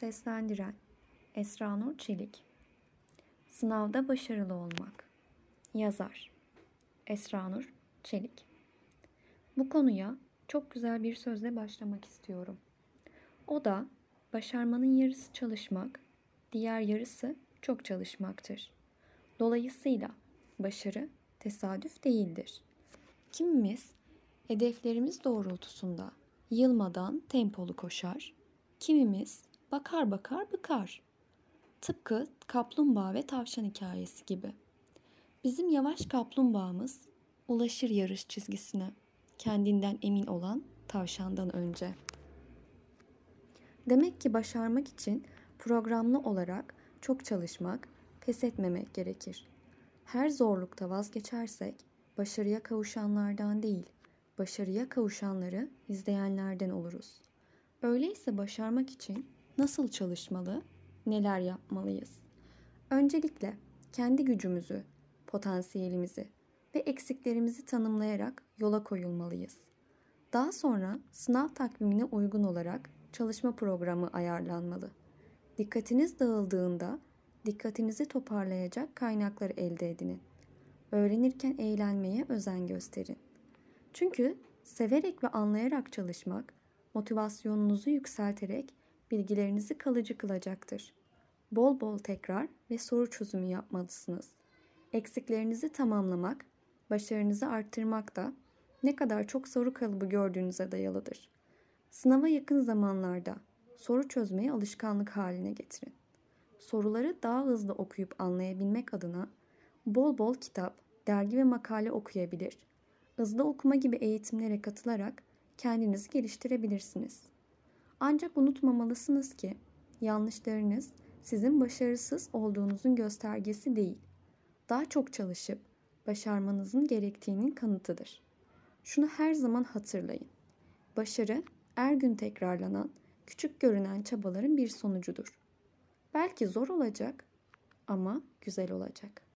Seslendiren Esra Nur Çelik Sınavda başarılı olmak Yazar Esra Nur Çelik Bu konuya çok güzel bir sözle başlamak istiyorum. O da başarmanın yarısı çalışmak, diğer yarısı çok çalışmaktır. Dolayısıyla başarı tesadüf değildir. Kimimiz hedeflerimiz doğrultusunda yılmadan tempolu koşar, kimimiz bakar bakar bıkar. Tıpkı kaplumbağa ve tavşan hikayesi gibi. Bizim yavaş kaplumbağamız ulaşır yarış çizgisine, kendinden emin olan tavşandan önce. Demek ki başarmak için programlı olarak çok çalışmak, pes etmemek gerekir. Her zorlukta vazgeçersek başarıya kavuşanlardan değil, başarıya kavuşanları izleyenlerden oluruz. Öyleyse başarmak için nasıl çalışmalı, neler yapmalıyız? Öncelikle kendi gücümüzü, potansiyelimizi ve eksiklerimizi tanımlayarak yola koyulmalıyız. Daha sonra sınav takvimine uygun olarak çalışma programı ayarlanmalı. Dikkatiniz dağıldığında dikkatinizi toparlayacak kaynakları elde edinin. Öğrenirken eğlenmeye özen gösterin. Çünkü severek ve anlayarak çalışmak motivasyonunuzu yükselterek bilgilerinizi kalıcı kılacaktır. Bol bol tekrar ve soru çözümü yapmalısınız. Eksiklerinizi tamamlamak, başarınızı arttırmak da ne kadar çok soru kalıbı gördüğünüze dayalıdır. Sınava yakın zamanlarda soru çözmeyi alışkanlık haline getirin. Soruları daha hızlı okuyup anlayabilmek adına bol bol kitap, dergi ve makale okuyabilir. Hızlı okuma gibi eğitimlere katılarak kendinizi geliştirebilirsiniz. Ancak unutmamalısınız ki yanlışlarınız sizin başarısız olduğunuzun göstergesi değil. Daha çok çalışıp başarmanızın gerektiğinin kanıtıdır. Şunu her zaman hatırlayın. Başarı her gün tekrarlanan, küçük görünen çabaların bir sonucudur. Belki zor olacak ama güzel olacak.